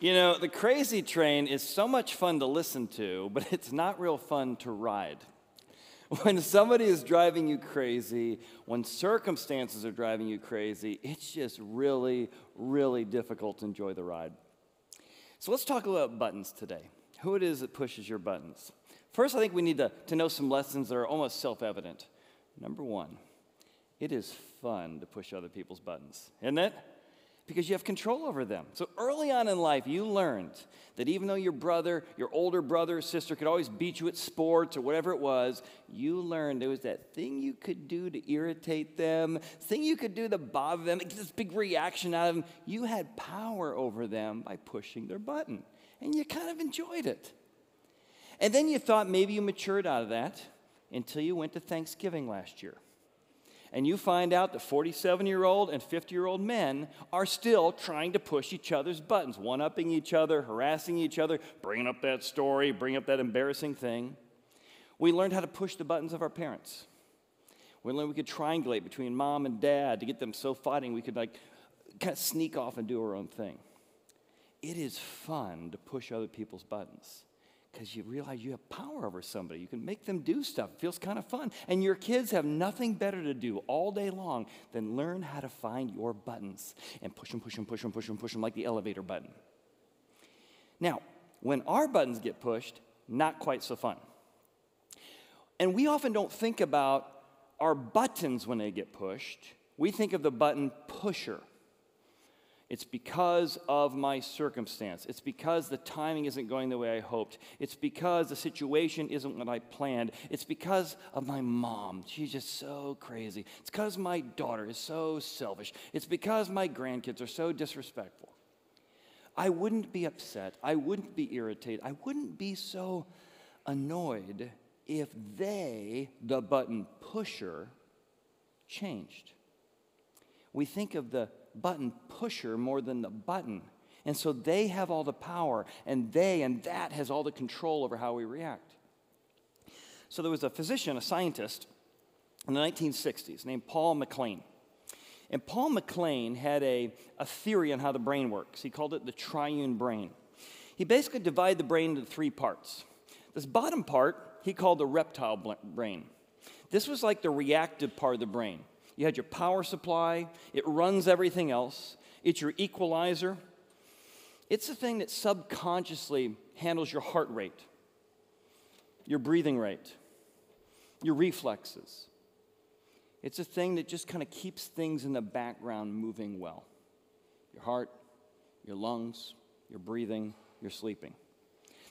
You know, the crazy train is so much fun to listen to, but it's not real fun to ride. When somebody is driving you crazy, when circumstances are driving you crazy, it's just really, really difficult to enjoy the ride. So let's talk about buttons today. Who it is that pushes your buttons. First, I think we need to, to know some lessons that are almost self evident. Number one, it is fun to push other people's buttons, isn't it? Because you have control over them. So early on in life, you learned that even though your brother, your older brother or sister could always beat you at sports or whatever it was, you learned there was that thing you could do to irritate them, thing you could do to bother them, get this big reaction out of them. You had power over them by pushing their button, and you kind of enjoyed it. And then you thought maybe you matured out of that until you went to Thanksgiving last year and you find out that 47 year old and 50 year old men are still trying to push each other's buttons, one upping each other, harassing each other, bringing up that story, bringing up that embarrassing thing. We learned how to push the buttons of our parents. We learned we could triangulate between mom and dad to get them so fighting we could like kind of sneak off and do our own thing. It is fun to push other people's buttons because you realize you have power over somebody. You can make them do stuff. It feels kind of fun. And your kids have nothing better to do all day long than learn how to find your buttons and push them, push them, push them, push them, push them like the elevator button. Now, when our buttons get pushed, not quite so fun. And we often don't think about our buttons when they get pushed. We think of the button pusher. It's because of my circumstance. It's because the timing isn't going the way I hoped. It's because the situation isn't what I planned. It's because of my mom. She's just so crazy. It's because my daughter is so selfish. It's because my grandkids are so disrespectful. I wouldn't be upset. I wouldn't be irritated. I wouldn't be so annoyed if they, the button pusher, changed. We think of the button pusher more than the button. And so they have all the power, and they and that has all the control over how we react. So there was a physician, a scientist, in the 1960s named Paul MacLean. And Paul MacLean had a, a theory on how the brain works. He called it the triune brain. He basically divided the brain into three parts. This bottom part, he called the reptile brain. This was like the reactive part of the brain. You had your power supply, it runs everything else, it's your equalizer. It's the thing that subconsciously handles your heart rate, your breathing rate, your reflexes. It's a thing that just kind of keeps things in the background moving well. Your heart, your lungs, your breathing, your sleeping.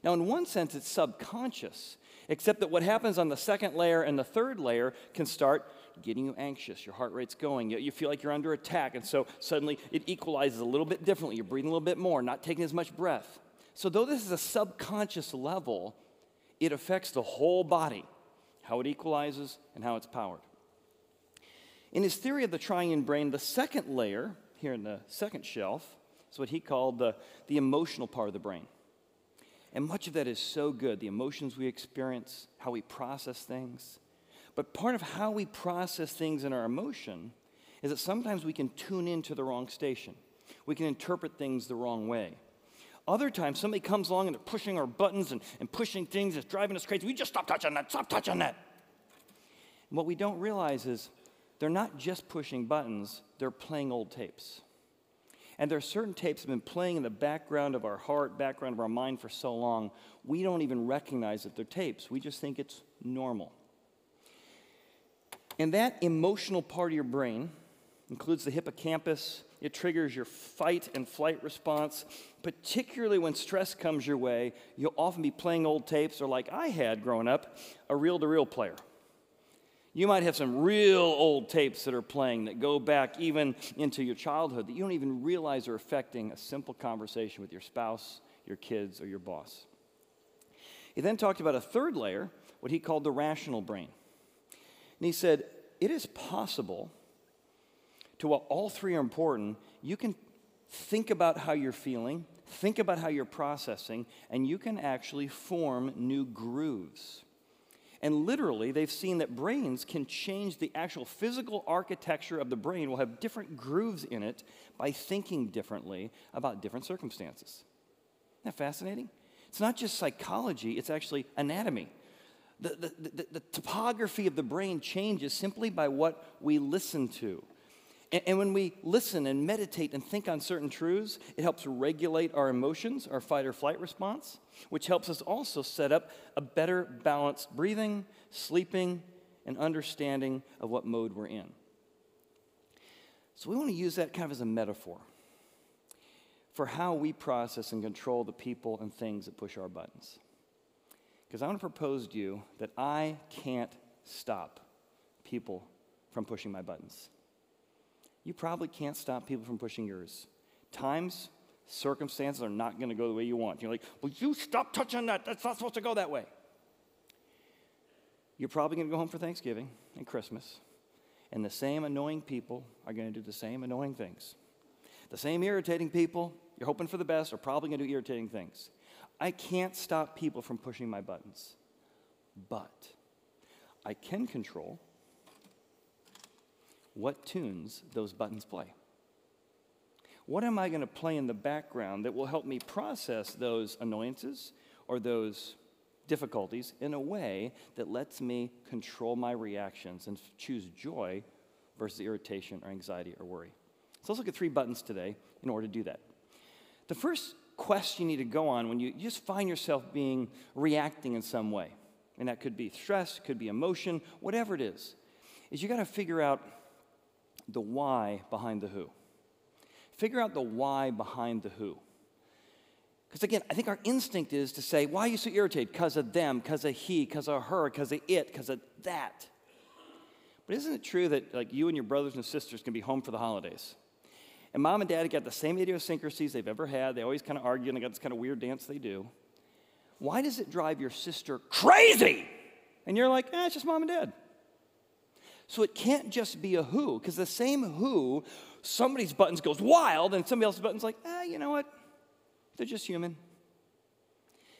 Now, in one sense, it's subconscious, except that what happens on the second layer and the third layer can start getting you anxious. Your heart rate's going. You, feel like you're under attack. And so suddenly it equalizes a little bit differently. You're breathing a little bit more, not taking as much breath. So, though this is a subconscious level, it affects the whole body, how it equalizes and how it's powered. In his theory of the triune brain, the second layer, here in the second shelf, is what he called the, the emotional part of the brain. And much of that is so good the emotions we experience, how we process things. But part of how we process things in our emotion is that sometimes we can tune into the wrong station. We can interpret things the wrong way. Other times, somebody comes along and they're pushing our buttons and, and pushing things that's driving us crazy. We just stop touching that, stop touching that. And what we don't realize is they're not just pushing buttons, they're playing old tapes. And there are certain tapes that have been playing in the background of our heart, background of our mind for so long, we don't even recognize that they're tapes. We just think it's normal. And that emotional part of your brain includes the hippocampus. It triggers your fight and flight response. Particularly when stress comes your way, you'll often be playing old tapes, or like I had growing up, a reel to reel player. You might have some real old tapes that are playing that go back even into your childhood that you don't even realize are affecting a simple conversation with your spouse, your kids, or your boss. He then talked about a third layer, what he called the rational brain. And he said, It is possible to while all three are important, you can think about how you're feeling, think about how you're processing, and you can actually form new grooves. And literally, they've seen that brains can change the actual physical architecture of the brain, will have different grooves in it by thinking differently about different circumstances. Isn't that fascinating? It's not just psychology, it's actually anatomy. The, the, the, the, topography of the brain changes simply by what we listen to. And, and when we listen and meditate and think on certain truths, it helps regulate our emotions, our fight or flight response, which helps us also set up a better balanced breathing, sleeping, and understanding of what mode we're in. So we want to use that kind of as a metaphor for how we process and control the people and things that push our buttons. Because I want to propose to you that I can't stop people from pushing my buttons. You probably can't stop people from pushing yours. Times, circumstances are not going to go the way you want. You're like, well, you stop touching that. That's not supposed to go that way. You're probably going to go home for Thanksgiving and Christmas, and the same annoying people are going to do the same annoying things. The same irritating people, you're hoping for the best, are probably going to do irritating things. I can't stop people from pushing my buttons, but I can control what tunes those buttons play. What am I going to play in the background that will help me process those annoyances or those difficulties in a way that lets me control my reactions and choose joy versus irritation or anxiety or worry? So let's look at three buttons today in order to do that. The first quest you need to go on when you just find yourself being reacting in some way. And that could be stress, could be emotion, whatever it is, is you got to figure out the why behind the who. Figure out the why behind the who. Because again, I think our instinct is to say, why are you so irritated? Because of them, because of he, because of her, because of it, because of that. But isn't it true that like you and your brothers and sisters can be home for the holidays? And mom and dad have got the same idiosyncrasies they've ever had. They always kind of argue and they got this kind of weird dance they do. Why does it drive your sister crazy? And you're like, eh, it's just mom and dad. So it can't just be a who, because the same who, somebody's buttons goes wild, and somebody else's buttons like, ah, you know what? They're just human.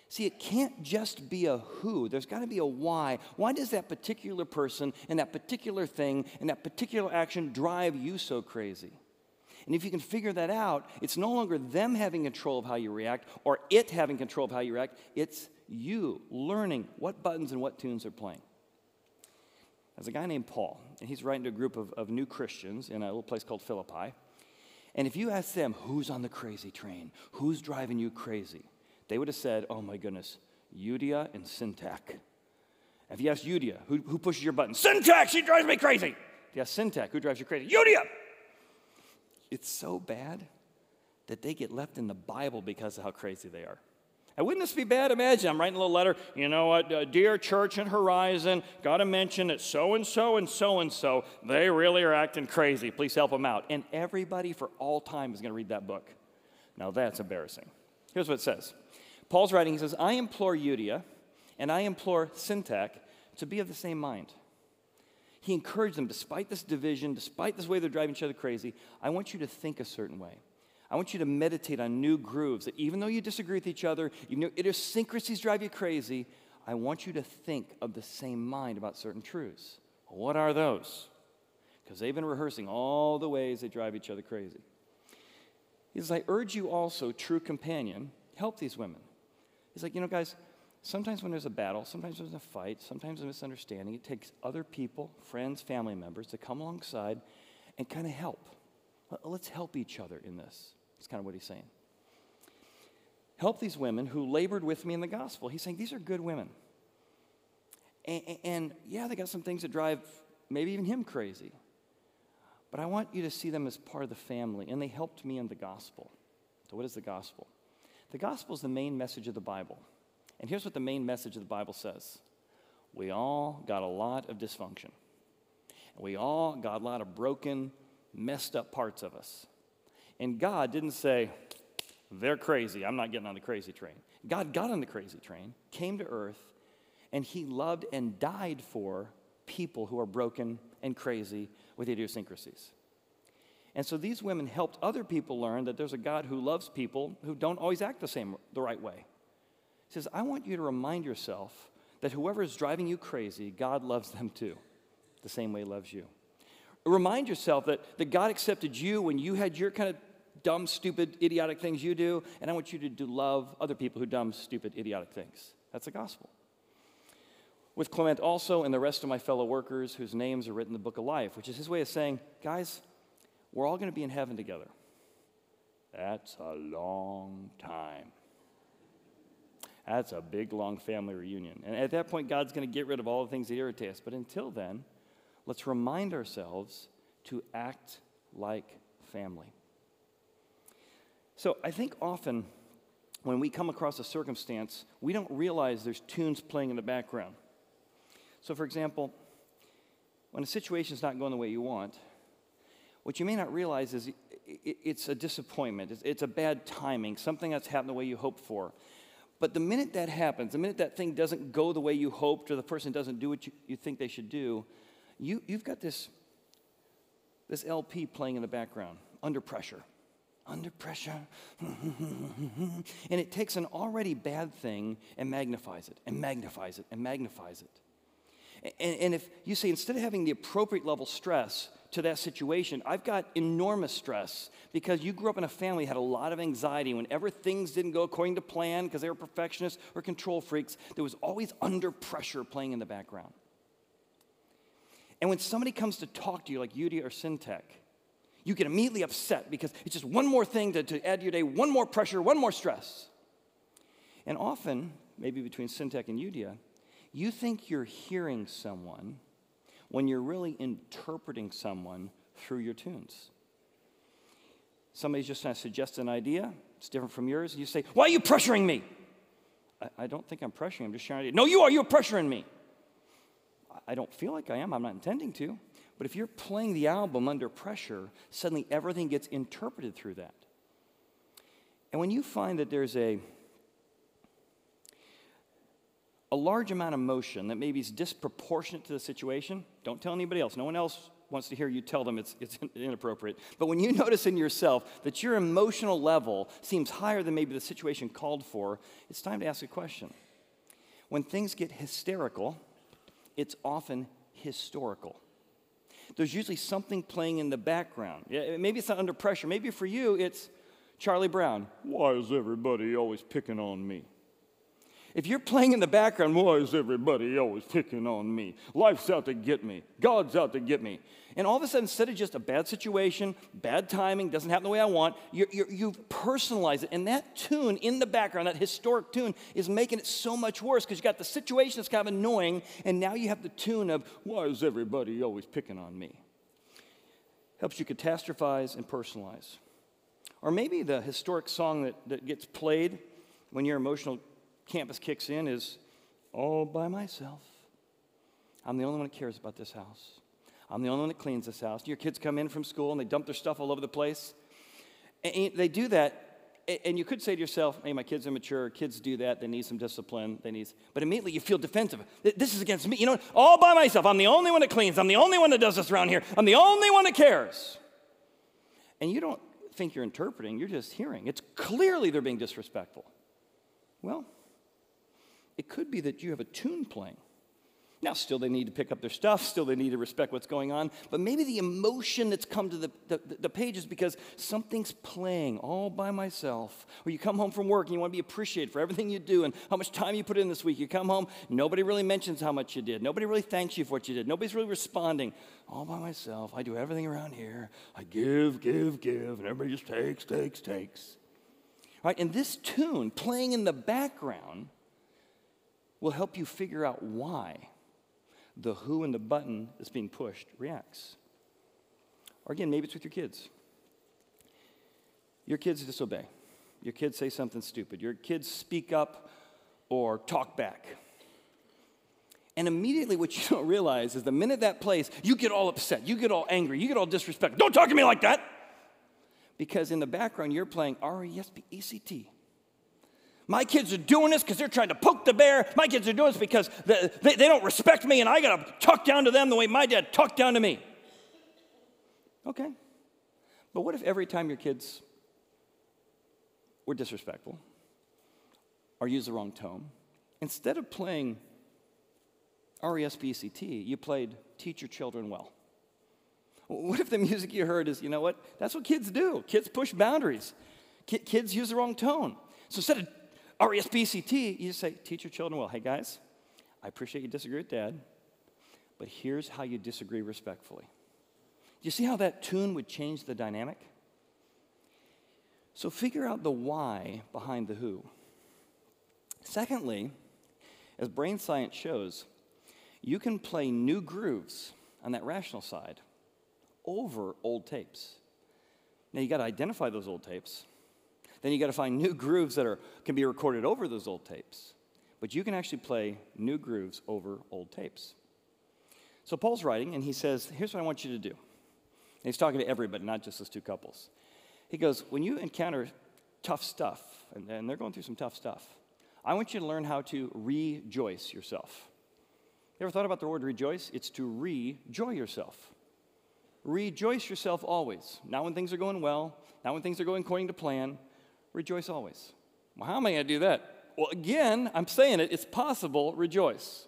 See, it can't just be a who. There's got to be a why. Why does that particular person and that particular thing and that particular action drive you so crazy? And if you can figure that out, it's no longer them having control of how you react or it having control of how you react. It's you learning what buttons and what tunes are playing. There's a guy named Paul, and he's writing to a group of, of new Christians in a little place called Philippi. And if you asked them, who's on the crazy train? Who's driving you crazy? They would have said, oh my goodness, Euodia and Syntyche. If you ask Euodia, who, who pushes your button? Syntyche, she drives me crazy. If you ask Syntyche, who drives you crazy? Euodia. It's so bad that they get left in the Bible because of how crazy they are. And wouldn't this be bad? Imagine I'm writing a little letter. You know what, uh, dear church and Horizon, got to mention that so and so and so and so, they really are acting crazy. Please help them out. And everybody for all time is going to read that book. Now that's embarrassing. Here's what it says Paul's writing, he says, I implore Euodia and I implore Syntyche to be of the same mind he encouraged them, despite this division, despite this way they're driving each other crazy, I want you to think a certain way. I want you to meditate on new grooves that even though you disagree with each other, even though idiosyncrasies drive you crazy, I want you to think of the same mind about certain truths. What are those? Because they've been rehearsing all the ways they drive each other crazy. He says, I urge you also, true companion, help these women. He's like, you know, guys, Sometimes when there's a battle, sometimes there's a fight, sometimes a misunderstanding, it takes other people, friends, family members to come alongside and kind of help. Let's help each other in this. That's kind of what he's saying. Help these women who labored with me in the gospel. He's saying these are good women. And, and, yeah, they got some things that drive maybe even him crazy. But I want you to see them as part of the family, and they helped me in the gospel. So, what is the gospel? The gospel is the main message of the Bible. And here's what the main message of the Bible says We all got a lot of dysfunction. We all got a lot of broken, messed up parts of us. And God didn't say, They're crazy. I'm not getting on the crazy train. God got on the crazy train, came to earth, and He loved and died for people who are broken and crazy with idiosyncrasies. And so these women helped other people learn that there's a God who loves people who don't always act the same the right way. He says, I want you to remind yourself that whoever is driving you crazy, God loves them too, the same way He loves you. Remind yourself that, that God accepted you when you had your kind of dumb, stupid, idiotic things you do, and I want you to do love other people who do dumb, stupid, idiotic things. That's the gospel. With Clement also and the rest of my fellow workers whose names are written in the book of life, which is his way of saying, guys, we're all going to be in heaven together. That's a long time. That's a big, long family reunion. And at that point, God's going to get rid of all the things that irritate us. But until then, let's remind ourselves to act like family. So I think often when we come across a circumstance, we don't realize there's tunes playing in the background. So, for example, when a situation is not going the way you want, what you may not realize is it's a disappointment, it's a bad timing, something that's happened the way you hoped for. But the minute that happens, the minute that thing doesn't go the way you hoped, or the person doesn't do what you, you think they should do, you, you've got this, this LP playing in the background, under pressure. Under pressure. and it takes an already bad thing and magnifies it, and magnifies it, and magnifies it. And, and if you say, instead of having the appropriate level stress, to that situation. I've got enormous stress because you grew up in a family that had a lot of anxiety. Whenever things didn't go according to plan because they were perfectionists or control freaks, there was always under pressure playing in the background. And when somebody comes to talk to you, like Euodia or Syntyche, you get immediately upset because it's just one more thing to, to add to your day, one more pressure, one more stress. And often, maybe between Syntyche and Euodia, you think you're hearing someone when you're really interpreting someone through your tunes. Somebody's just trying to suggest an idea, it's different from yours, and you say, Why are you pressuring me? I, I don't think I'm pressuring, I'm just sharing an idea. No, you are, you're pressuring me. I don't feel like I am, I'm not intending to. But if you're playing the album under pressure, suddenly everything gets interpreted through that. And when you find that there's a a large amount of motion that maybe is disproportionate to the situation, don't tell anybody else. No one else wants to hear you tell them it's, it's inappropriate. But when you notice in yourself that your emotional level seems higher than maybe the situation called for, it's time to ask a question. When things get hysterical, it's often historical. There's usually something playing in the background. Maybe it's not under pressure. Maybe for you, it's Charlie Brown. Why is everybody always picking on me? If you're playing in the background, why is everybody always picking on me? Life's out to get me. God's out to get me. And all of a sudden, instead of just a bad situation, bad timing, doesn't happen the way I want, you you personalize it. And that tune in the background, that historic tune, is making it so much worse because you got the situation that's kind of annoying, and now you have the tune of, why is everybody always picking on me? Helps you catastrophize and personalize. Or maybe the historic song that, that gets played when you're emotional campus kicks in is all by myself. I'm the only one that cares about this house. I'm the only one that cleans this house. Your kids come in from school and they dump their stuff all over the place. And they do that, and you could say to yourself, hey, my kids are mature, kids do that, they need some discipline, they need, but immediately you feel defensive. This is against me, you know, all by myself. I'm the only one that cleans, I'm the only one that does this around here, I'm the only one that cares. And you don't think you're interpreting, you're just hearing. It's clearly they're being disrespectful. Well, it could be that you have a tune playing. Now, still, they need to pick up their stuff, still, they need to respect what's going on, but maybe the emotion that's come to the, the, the page is because something's playing all by myself. Or you come home from work and you want to be appreciated for everything you do and how much time you put in this week. You come home, nobody really mentions how much you did, nobody really thanks you for what you did, nobody's really responding. All by myself, I do everything around here. I give, give, give, and everybody just takes, takes, takes. Right? And this tune playing in the background will help you figure out why the who and the button that's being pushed reacts. Or again, maybe it's with your kids. Your kids disobey. Your kids say something stupid. Your kids speak up or talk back. And immediately, what you don't realize is the minute that plays, you get all upset, you get all angry, you get all disrespectful. Don't talk to me like that! Because in the background, you're playing R E S P E C T. My kids are doing this because they're trying to poke the bear. My kids are doing this because they, they, they don't respect me and I got to talk down to them the way my dad talked down to me. Okay. But what if every time your kids were disrespectful or used the wrong tone, instead of playing R E S P E C T, you played teach your children well? What if the music you heard is, you know what? That's what kids do. Kids push boundaries. Kids use the wrong tone. So instead of R E S P C T, you just say, teach your children well. Hey guys, I appreciate you disagree with dad, but here's how you disagree respectfully. Do you see how that tune would change the dynamic? So figure out the why behind the who. Secondly, as brain science shows, you can play new grooves on that rational side over old tapes. Now you got to identify those old tapes. Then you got to find new grooves that are, can be recorded over those old tapes. But you can actually play new grooves over old tapes. So Paul's writing, and he says, Here's what I want you to do. And he's talking to everybody, not just those two couples. He goes, When you encounter tough stuff, and, and they're going through some tough stuff, I want you to learn how to rejoice yourself. You ever thought about the word rejoice? It's to rejoy yourself. Rejoice yourself always. Not when things are going well, not when things are going according to plan. Rejoice always. Well, how am I going to do that? Well, again, I'm saying it, it's possible. Rejoice.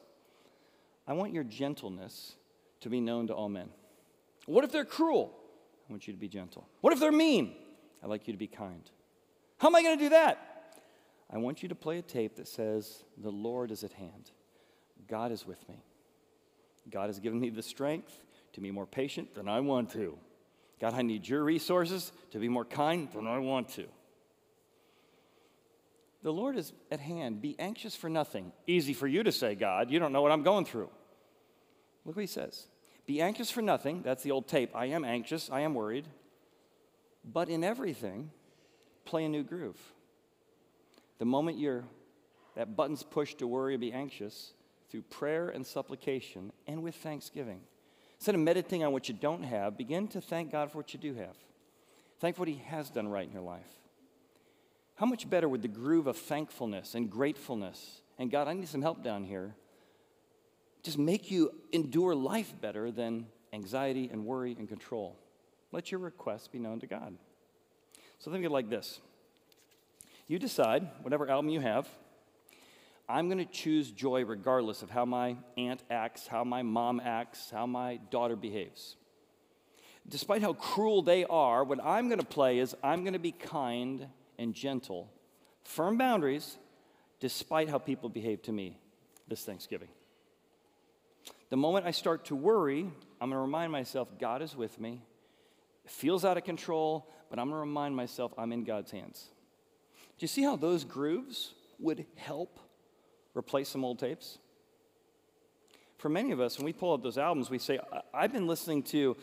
I want your gentleness to be known to all men. What if they're cruel? I want you to be gentle. What if they're mean? I'd like you to be kind. How am I going to do that? I want you to play a tape that says, The Lord is at hand. God is with me. God has given me the strength to be more patient than I want to. God, I need your resources to be more kind than I want to. The Lord is at hand. Be anxious for nothing. Easy for you to say, God. You don't know what I'm going through. Look what he says. Be anxious for nothing. That's the old tape. I am anxious. I am worried. But in everything, play a new groove. The moment you're, that button's pushed to worry or be anxious, through prayer and supplication and with thanksgiving. Instead of meditating on what you don't have, begin to thank God for what you do have. Thank for what He has done right in your life. How much better would the groove of thankfulness and gratefulness and God, I need some help down here, just make you endure life better than anxiety and worry and control? Let your requests be known to God. So think of it like this you decide, whatever album you have, I'm going to choose joy regardless of how my aunt acts, how my mom acts, how my daughter behaves. Despite how cruel they are, what I'm going to play is I'm going to be kind and gentle, firm boundaries, despite how people behave to me this Thanksgiving. The moment I start to worry, I'm going to remind myself God is with me. It feels out of control, but I'm going to remind myself I'm in God's hands. Do you see how those grooves would help replace some old tapes? For many of us, when we pull up those albums, we say, I've been listening to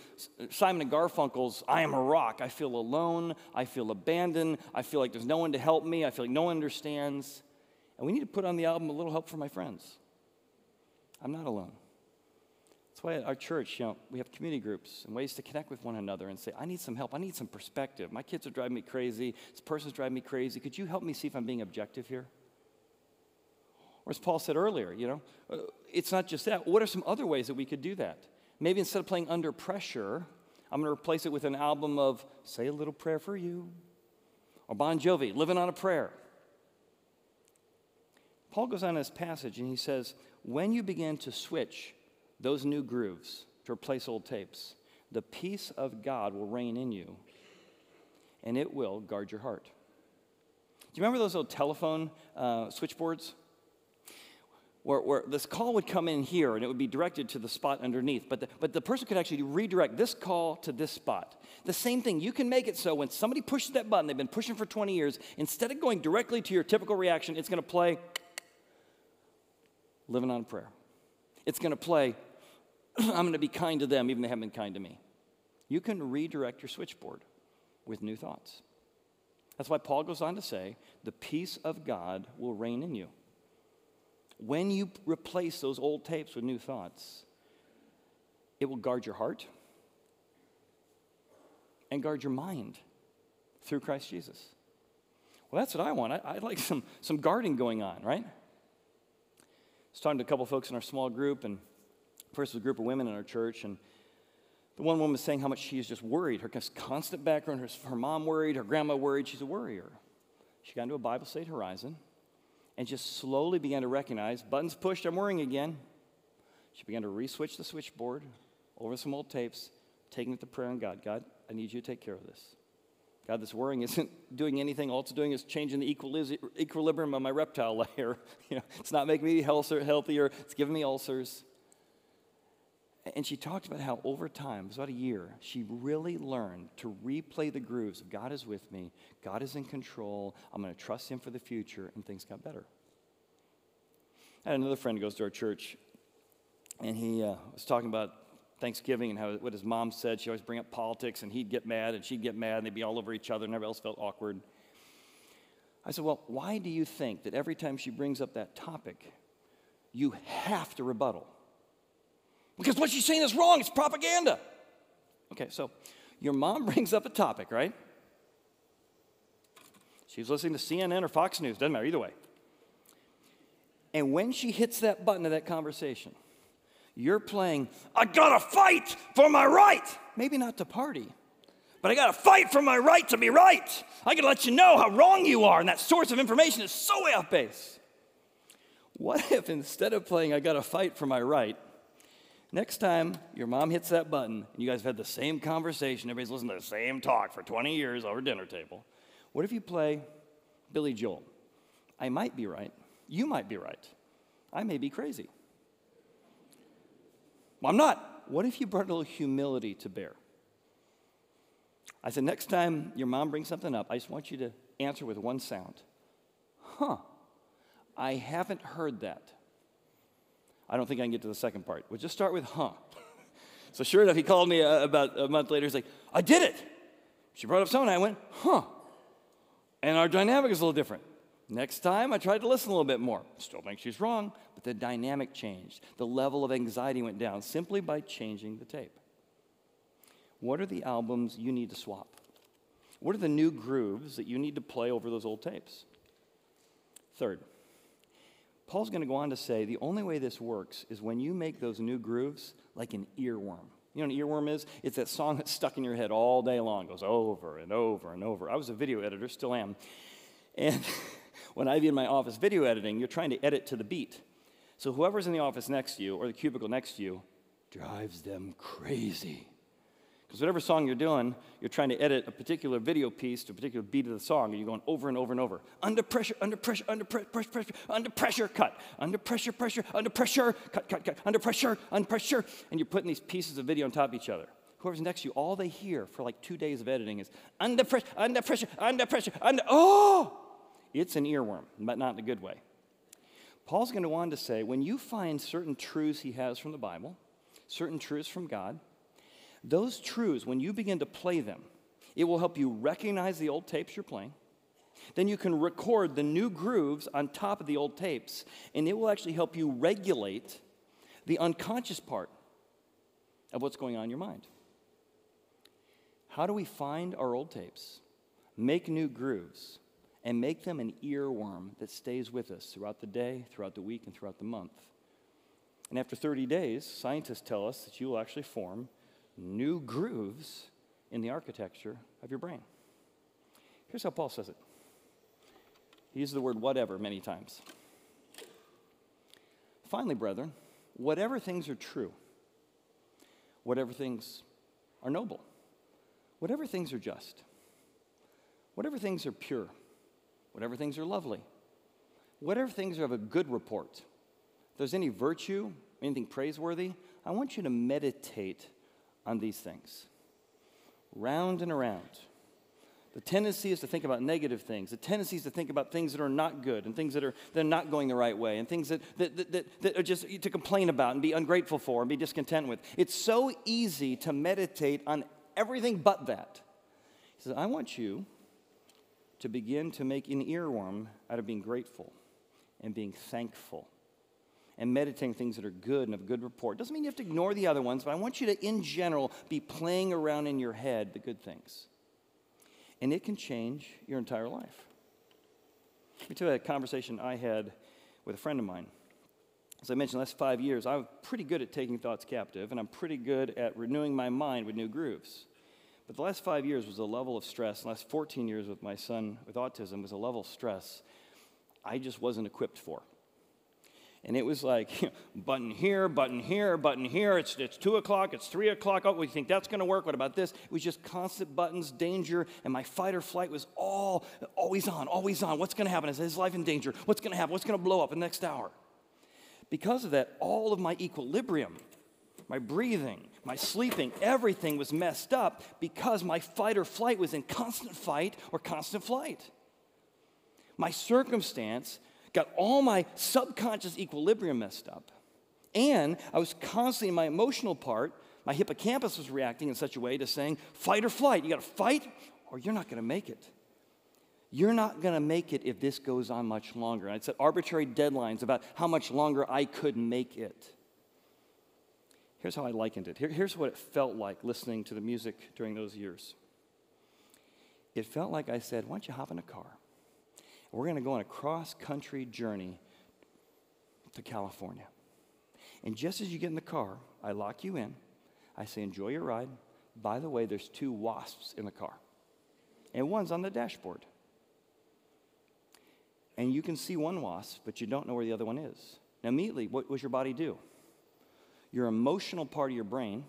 Simon and Garfunkel's I Am a Rock. I feel alone. I feel abandoned. I feel like there's no one to help me. I feel like no one understands. And we need to put on the album A Little Help for My Friends. I'm not alone. That's why at our church, you know, we have community groups and ways to connect with one another and say, I need some help. I need some perspective. My kids are driving me crazy. This person's driving me crazy. Could you help me see if I'm being objective here? Or as Paul said earlier, you know, uh, it's not just that. What are some other ways that we could do that? Maybe instead of playing under pressure, I'm going to replace it with an album of Say a Little Prayer for You or Bon Jovi, Living on a Prayer. Paul goes on in this passage and he says, When you begin to switch those new grooves to replace old tapes, the peace of God will reign in you and it will guard your heart. Do you remember those old telephone uh, switchboards? Where, where, this call would come in here and it would be directed to the spot underneath. But the, but the person could actually redirect this call to this spot. The same thing, you can make it so when somebody pushes that button, they've been pushing for 20 years, instead of going directly to your typical reaction, it's to play living on prayer. It's to play I'm to be kind to them even though they haven't been kind to me. You can redirect your switchboard with new thoughts. That's why Paul goes on to say, the peace of God will reign in you. When you replace those old tapes with new thoughts, it will guard your heart and guard your mind through Christ Jesus. Well, that's what I want. I, would like some, some guarding going on, right? I was talking to a couple folks in our small group, and first was a group of women in our church, and the one woman was saying how much she is just worried. Her constant background, her, her mom worried, her grandma worried, she's a worrier. She got into a Bible State Horizon, and just slowly began to recognize buttons pushed, I'm worrying again. She began to reswitch the switchboard over some old tapes, taking it to prayer and God. God, I need you to take care of this. God, this worrying isn't doing anything. All it's doing is changing the equilibrium of my reptile layer. you know, it's not making me healthier, it's giving me ulcers. And she talked about how over time, it was about a year, she really learned to replay the grooves of God is with me, God is in control, I'm going to trust Him for the future, and things got better. I had another friend who goes to our church, and he uh, was talking about Thanksgiving and how what his mom said. She always bring up politics, and he'd get mad, and she'd get mad, and they'd be all over each other, and everybody else felt awkward. I said, Well, why do you think that every time she brings up that topic, you have to rebuttal? Because what she's saying is wrong, it's propaganda. Okay, so your mom brings up a topic, right? She's listening to CNN or Fox News, doesn't matter, either way. And when she hits that button of that conversation, you're playing, I gotta fight for my right. Maybe not to party, but I gotta fight for my right to be right. I gotta let you know how wrong you are, and that source of information is so way off base. What if instead of playing, I gotta fight for my right, next time your mom hits that button and you guys have had the same conversation, everybody's listened to the same talk for 20 years over dinner table, what if you play Billy Joel? I might be right. You might be right. I may be crazy. Well, I'm not. What if you brought a little humility to bear? I said, next time your mom brings something up, I just want you to answer with one sound. Huh, I haven't heard that. I don't think I can get to the second part. We'll just start with huh. so sure enough, he called me uh, about a month later. He's like, I did it. She brought up something. I went, huh. And our dynamic is a little different. Next time, I tried to listen a little bit more. Still think she's wrong, but the dynamic changed. The level of anxiety went down simply by changing the tape. What are the albums you need to swap? What are the new grooves that you need to play over those old tapes? Third, Paul's going to go on to say the only way this works is when you make those new grooves like an earworm. You know what an earworm is? It's that song that's stuck in your head all day long, goes over and over and over. I was a video editor, still am. And when I be in my office video editing, you're trying to edit to the beat. So whoever's in the office next to you or the cubicle next to you drives them crazy. Because whatever song you're doing, you're trying to edit a particular video piece to a particular beat of the song, and you're going over and over and over. Under pressure, under pressure, under pressure, pressure, pressure, under pressure, cut. Under pressure, pressure, under pressure, cut, cut, cut. Under pressure, under pressure. And you're putting these pieces of video on top of each other. Whoever's next to you, all they hear for like two days of editing is under pressure, under pressure, under pressure, under, oh! It's an earworm, but not in a good way. Paul's going to on to say when you find certain truths he has from the Bible, certain truths from God, those truths, when you begin to play them, it will help you recognize the old tapes you're playing. Then you can record the new grooves on top of the old tapes, and it will actually help you regulate the unconscious part of what's going on in your mind. How do we find our old tapes, make new grooves, and make them an earworm that stays with us throughout the day, throughout the week, and throughout the month. And after 30 days, scientists tell us that you will actually form new grooves in the architecture of your brain. Here's how Paul says it he uses the word whatever many times. Finally, brethren, whatever things are true, whatever things are noble, whatever things are just, whatever things are pure whatever things are lovely, whatever things are of a good report. If there's any virtue, anything praiseworthy, I want you to meditate on these things. Round and around. The tendency is to think about negative things. The tendency is to think about things that are not good and things that are, that are not going the right way and things that, that, that, that, that are just to complain about and be ungrateful for and be discontent with. It's so easy to meditate on everything but that. He says, I want you to begin to make an earworm out of being grateful and being thankful and meditating things that are good and of good report. Doesn't mean you have to ignore the other ones, but I want you to, in general, be playing around in your head the good things. And it can change your entire life. Let me tell you a conversation I had with a friend of mine. As I mentioned, the last five years, I'm pretty good at taking thoughts captive, and I'm pretty good at renewing my mind with new grooves. But the last five years was a level of stress. The last 14 years with my son with autism was a level of stress I just wasn't equipped for. And it was like button here, button here, button here. It's, it's two o'clock, it's three o'clock. Oh, we think that's going to work. What about this? It was just constant buttons, danger, and my fight or flight was all always on, always on. What's going to happen? Is his life in danger? What's going to happen? What's going to blow up in the next hour? Because of that, all of my equilibrium, my breathing, my sleeping, everything was messed up because my fight or flight was in constant fight or constant flight. My circumstance got all my subconscious equilibrium messed up. And I was constantly in my emotional part, my hippocampus was reacting in such a way to saying, fight or flight. You got to fight or you're not going to make it. You're not going to make it if this goes on much longer. And I set arbitrary deadlines about how much longer I could make it. Here's how I likened it. Here, here's what it felt like listening to the music during those years. It felt like I said, Why don't you hop in a car? We're going to go on a cross country journey to California. And just as you get in the car, I lock you in. I say, enjoy your ride. By the way, there's two wasps in the car, and one's on the dashboard. And you can see one wasp, but you don't know where the other one is. Now, immediately, what does your body do? Your emotional part of your brain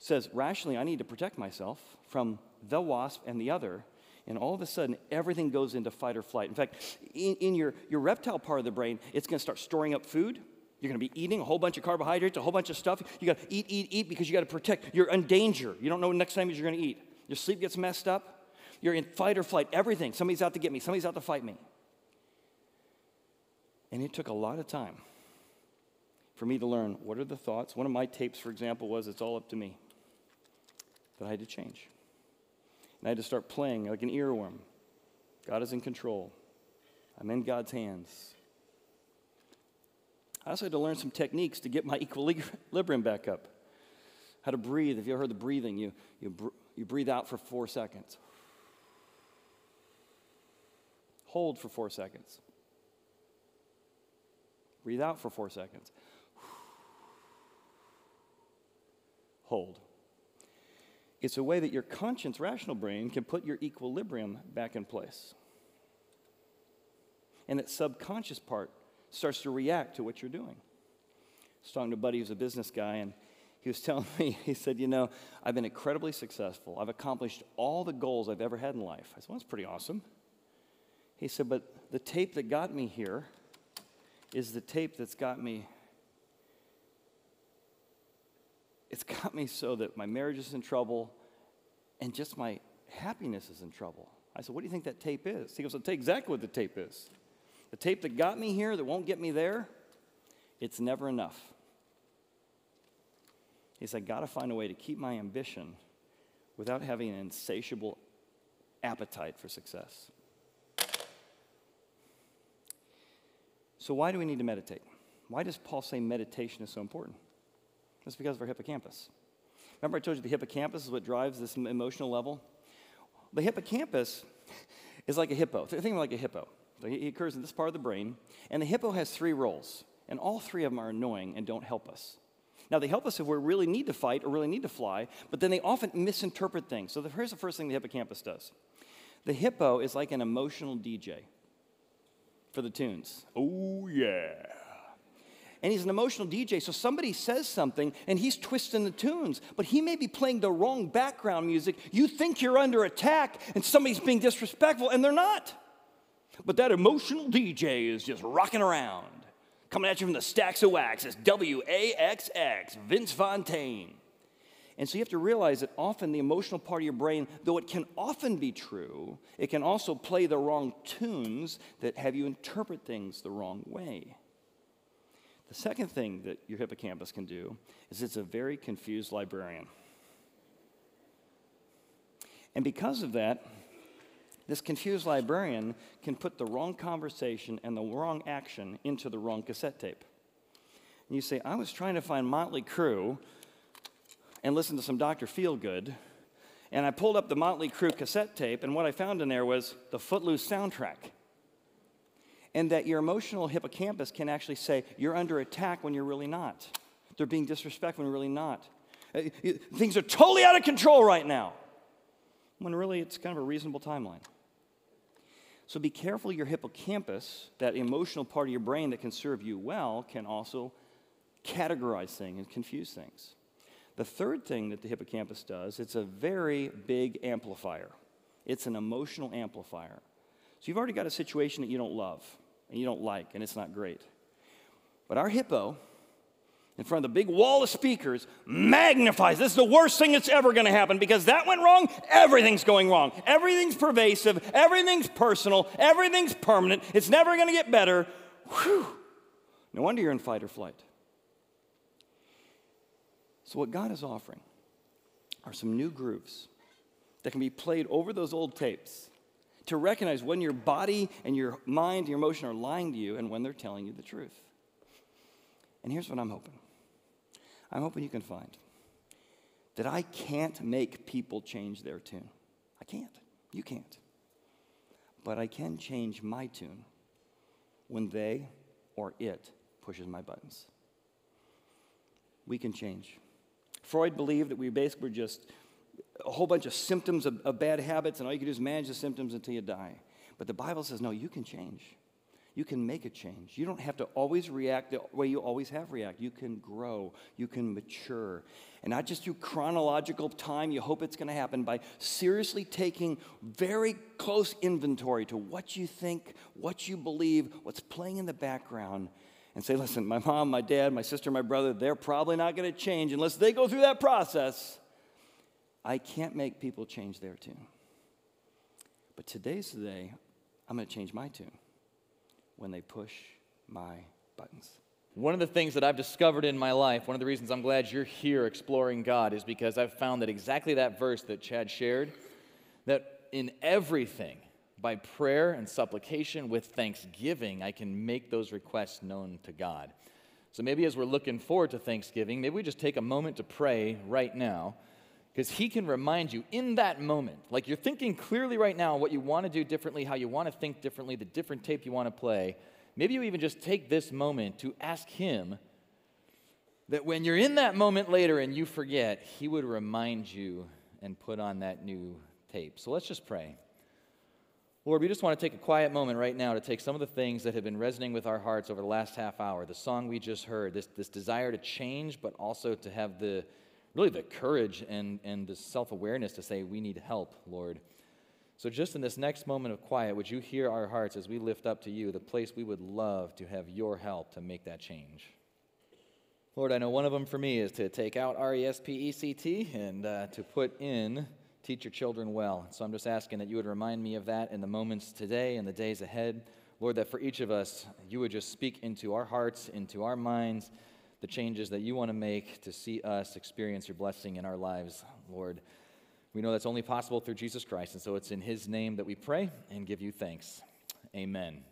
says, rationally, I need to protect myself from the wasp and the other and all of a sudden everything goes into fight or flight. In fact, in, in your, your reptile part of the brain, it's going to start storing up food. You're going to be eating a whole bunch of carbohydrates, a whole bunch of stuff. You got to eat, eat, eat because you got to protect. You're in danger. You don't know next time you're going to eat. Your sleep gets messed up. You're in fight or flight. Everything. Somebody's out to get me. Somebody's out to fight me. And it took a lot of time for me to learn what are the thoughts. One of my tapes, for example, was it's all up to me. That I had to change. And I had to start playing like an earworm. God is in control. I'm in God's hands. I also had to learn some techniques to get my equilibrium back up. How to breathe. If you ever heard the breathing, you, you, br- you breathe out for four seconds. Hold for four seconds. Breathe out for four seconds. Hold. It's a way that your conscience, rational brain, can put your equilibrium back in place. And that subconscious part starts to react to what you're doing. I was talking to a buddy who's a business guy, and he was telling me, he said, You know, I've been incredibly successful. I've accomplished all the goals I've ever had in life. I said, Well, that's pretty awesome. He said, But the tape that got me here is the tape that's got me it's got me so that my marriage is in trouble and just my happiness is in trouble. I said, What do you think that tape is? He goes, I'll tell you exactly what the tape is. The tape that got me here, that won't get me there, it's never enough. He said, I got to find a way to keep my ambition without having an insatiable appetite for success. So, why do we need to meditate? Why does Paul say meditation is so important? It's because of our hippocampus. Remember, I told you the hippocampus is what drives this emotional level? The hippocampus is like a hippo. Think of it like a hippo. So he occurs in this part of the brain, and the hippo has three roles, and all three of them are annoying and don't help us. Now, they help us if we really need to fight or really need to fly, but then they often misinterpret things. So, the, here's the first thing the hippocampus does the hippo is like an emotional DJ for the tunes. Oh, yeah and he's an emotional DJ. So somebody says something and he's twisting the tunes, but he may be playing the wrong background music. You think you're under attack and somebody's being disrespectful, and they're not. But that emotional DJ is just rocking around, coming at you from the stacks of wax. It's W A X X, Vince Fontaine. And so you have to realize that often the emotional part of your brain, though it can often be true, it can also play the wrong tunes that have you interpret things the wrong way. The second thing that your hippocampus can do is it's a very confused librarian. And because of that, this confused librarian can put the wrong conversation and the wrong action into the wrong cassette tape. And you say, I was trying to find Motley Crue and listen to some Dr. Feelgood, and I pulled up the Motley Crue cassette tape, and what I found in there was the Footloose soundtrack and that your emotional hippocampus can actually say you're under attack when you're really not. They're being disrespectful when really not. Uh, things are totally out of control right now, when really it's kind of a reasonable timeline. So be careful your hippocampus, that emotional part of your brain that can serve you well, can also categorize things and confuse things. The third thing that the hippocampus does, it's a very big amplifier. It's an emotional amplifier. So you've already got a situation that you don't love and you don't like, and it's not great. But our hippo, in front of the big wall of speakers, magnifies. This is the worst thing that's ever going to happen because that went wrong, everything's going wrong. Everything's pervasive, everything's personal, everything's permanent, it's never going to get better. Whew. No wonder you're in fight or flight. So, what God is offering are some new grooves that can be played over those old tapes to recognize when your body and your mind and your emotion are lying to you and when they're telling you the truth. And here's what I'm hoping I'm hoping you can find that I can't make people change their tune. I can't. You can't. But I can change my tune when they or it pushes my buttons. We can change. Freud believed that we basically were just a whole bunch of symptoms of, of bad habits, and all you can do is manage the symptoms until you die. But the Bible says, no, you can change. You can make a change. You don't have to always react the way you always have reacted. You can grow. You can mature. And not just through chronological time, you hope it's going to happen by seriously taking very close inventory to what you think, what you believe, what's playing in the background, and say, listen, my mom, my dad, my sister, my brother, they're probably not going to change unless they go through that process. I can't make people change their tune. But today's the day I'm going to change my tune when they push my buttons. One of the things that I've discovered in my life, one of the reasons I'm glad you're here exploring God, is because I've found that exactly that verse that Chad shared, that in everything, by prayer and supplication with thanksgiving, I can make those requests known to God. So maybe as we're looking forward to Thanksgiving, maybe we just take a moment to pray right now because he can remind you in that moment, like you're thinking clearly right now what you want to do differently, how you want to think differently, the different tape you want to play. Maybe you even just take this moment to ask him that when you're in that moment later and you forget, he would remind you and put on that new tape. So let's just pray. Lord, we just want to take a quiet moment right now to take some of the things that have been resonating with our hearts over the last half hour, the song we just heard, this, this desire to change, but also to have the really the courage and, and the self awareness to say, We need help, Lord. So, just in this next moment of quiet, would you hear our hearts as we lift up to you the place we would love to have your help to make that change? Lord, I know one of them for me is to take out R E S P E C T and uh, to put in teach your children well. So I'm just asking that you would remind me of that in the moments today and the days ahead. Lord, that for each of us, you would just speak into our hearts, into our minds, the changes that you want to make to see us experience your blessing in our lives, Lord. We know that's only possible through Jesus Christ, and so it's in his name that we pray and give you thanks. Amen.